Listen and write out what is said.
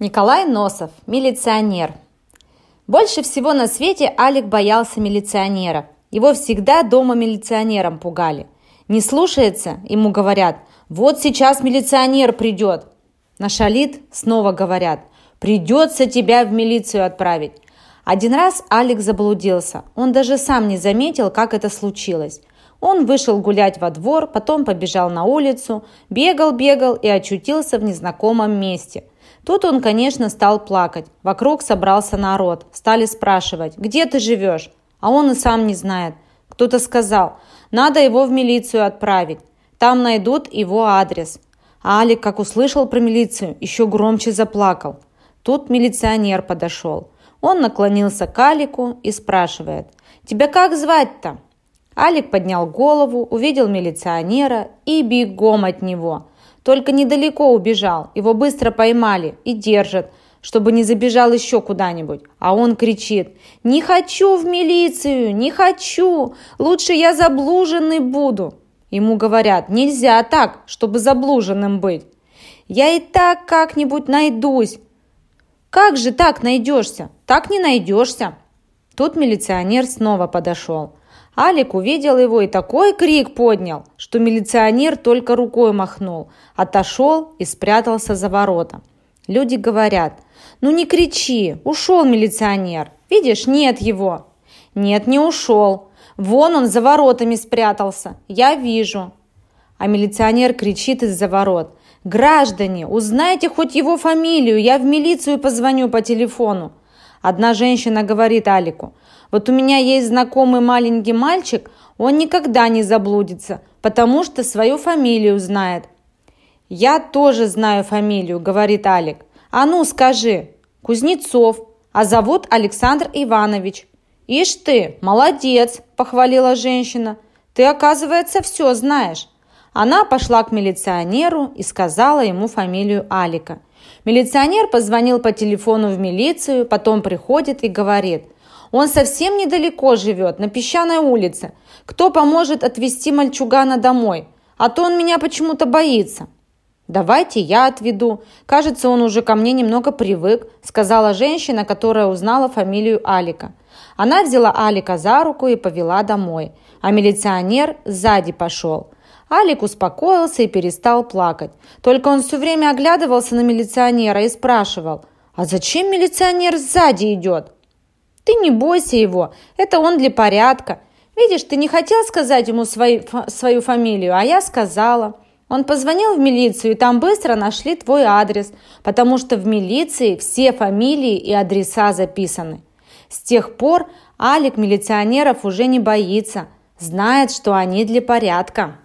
Николай Носов, милиционер. Больше всего на свете Алик боялся милиционера. Его всегда дома милиционером пугали. Не слушается, ему говорят, вот сейчас милиционер придет. Нашалит, снова говорят, придется тебя в милицию отправить. Один раз Алик заблудился. Он даже сам не заметил, как это случилось. Он вышел гулять во двор, потом побежал на улицу, бегал-бегал и очутился в незнакомом месте – Тут он, конечно, стал плакать. Вокруг собрался народ. Стали спрашивать, где ты живешь? А он и сам не знает. Кто-то сказал, надо его в милицию отправить. Там найдут его адрес. А Алик, как услышал про милицию, еще громче заплакал. Тут милиционер подошел. Он наклонился к Алику и спрашивает, «Тебя как звать-то?» Алик поднял голову, увидел милиционера и бегом от него – только недалеко убежал, его быстро поймали и держат, чтобы не забежал еще куда-нибудь. А он кричит, «Не хочу в милицию, не хочу, лучше я заблуженный буду». Ему говорят, нельзя так, чтобы заблуженным быть. Я и так как-нибудь найдусь. Как же так найдешься? Так не найдешься. Тут милиционер снова подошел. Алик увидел его и такой крик поднял, что милиционер только рукой махнул, отошел и спрятался за ворота. Люди говорят, ну не кричи, ушел милиционер, видишь, нет его. Нет, не ушел, вон он за воротами спрятался, я вижу. А милиционер кричит из-за ворот, граждане, узнайте хоть его фамилию, я в милицию позвоню по телефону. Одна женщина говорит Алику, вот у меня есть знакомый маленький мальчик, он никогда не заблудится, потому что свою фамилию знает. «Я тоже знаю фамилию», — говорит Алик. «А ну, скажи». «Кузнецов, а зовут Александр Иванович». «Ишь ты, молодец», — похвалила женщина. «Ты, оказывается, все знаешь». Она пошла к милиционеру и сказала ему фамилию Алика. Милиционер позвонил по телефону в милицию, потом приходит и говорит – он совсем недалеко живет, на песчаной улице. Кто поможет отвезти мальчугана домой? А то он меня почему-то боится». «Давайте я отведу. Кажется, он уже ко мне немного привык», сказала женщина, которая узнала фамилию Алика. Она взяла Алика за руку и повела домой, а милиционер сзади пошел. Алик успокоился и перестал плакать. Только он все время оглядывался на милиционера и спрашивал, «А зачем милиционер сзади идет?» Ты не бойся его, это он для порядка. Видишь, ты не хотел сказать ему свою, свою фамилию, а я сказала. Он позвонил в милицию, и там быстро нашли твой адрес, потому что в милиции все фамилии и адреса записаны. С тех пор Алик милиционеров уже не боится, знает, что они для порядка.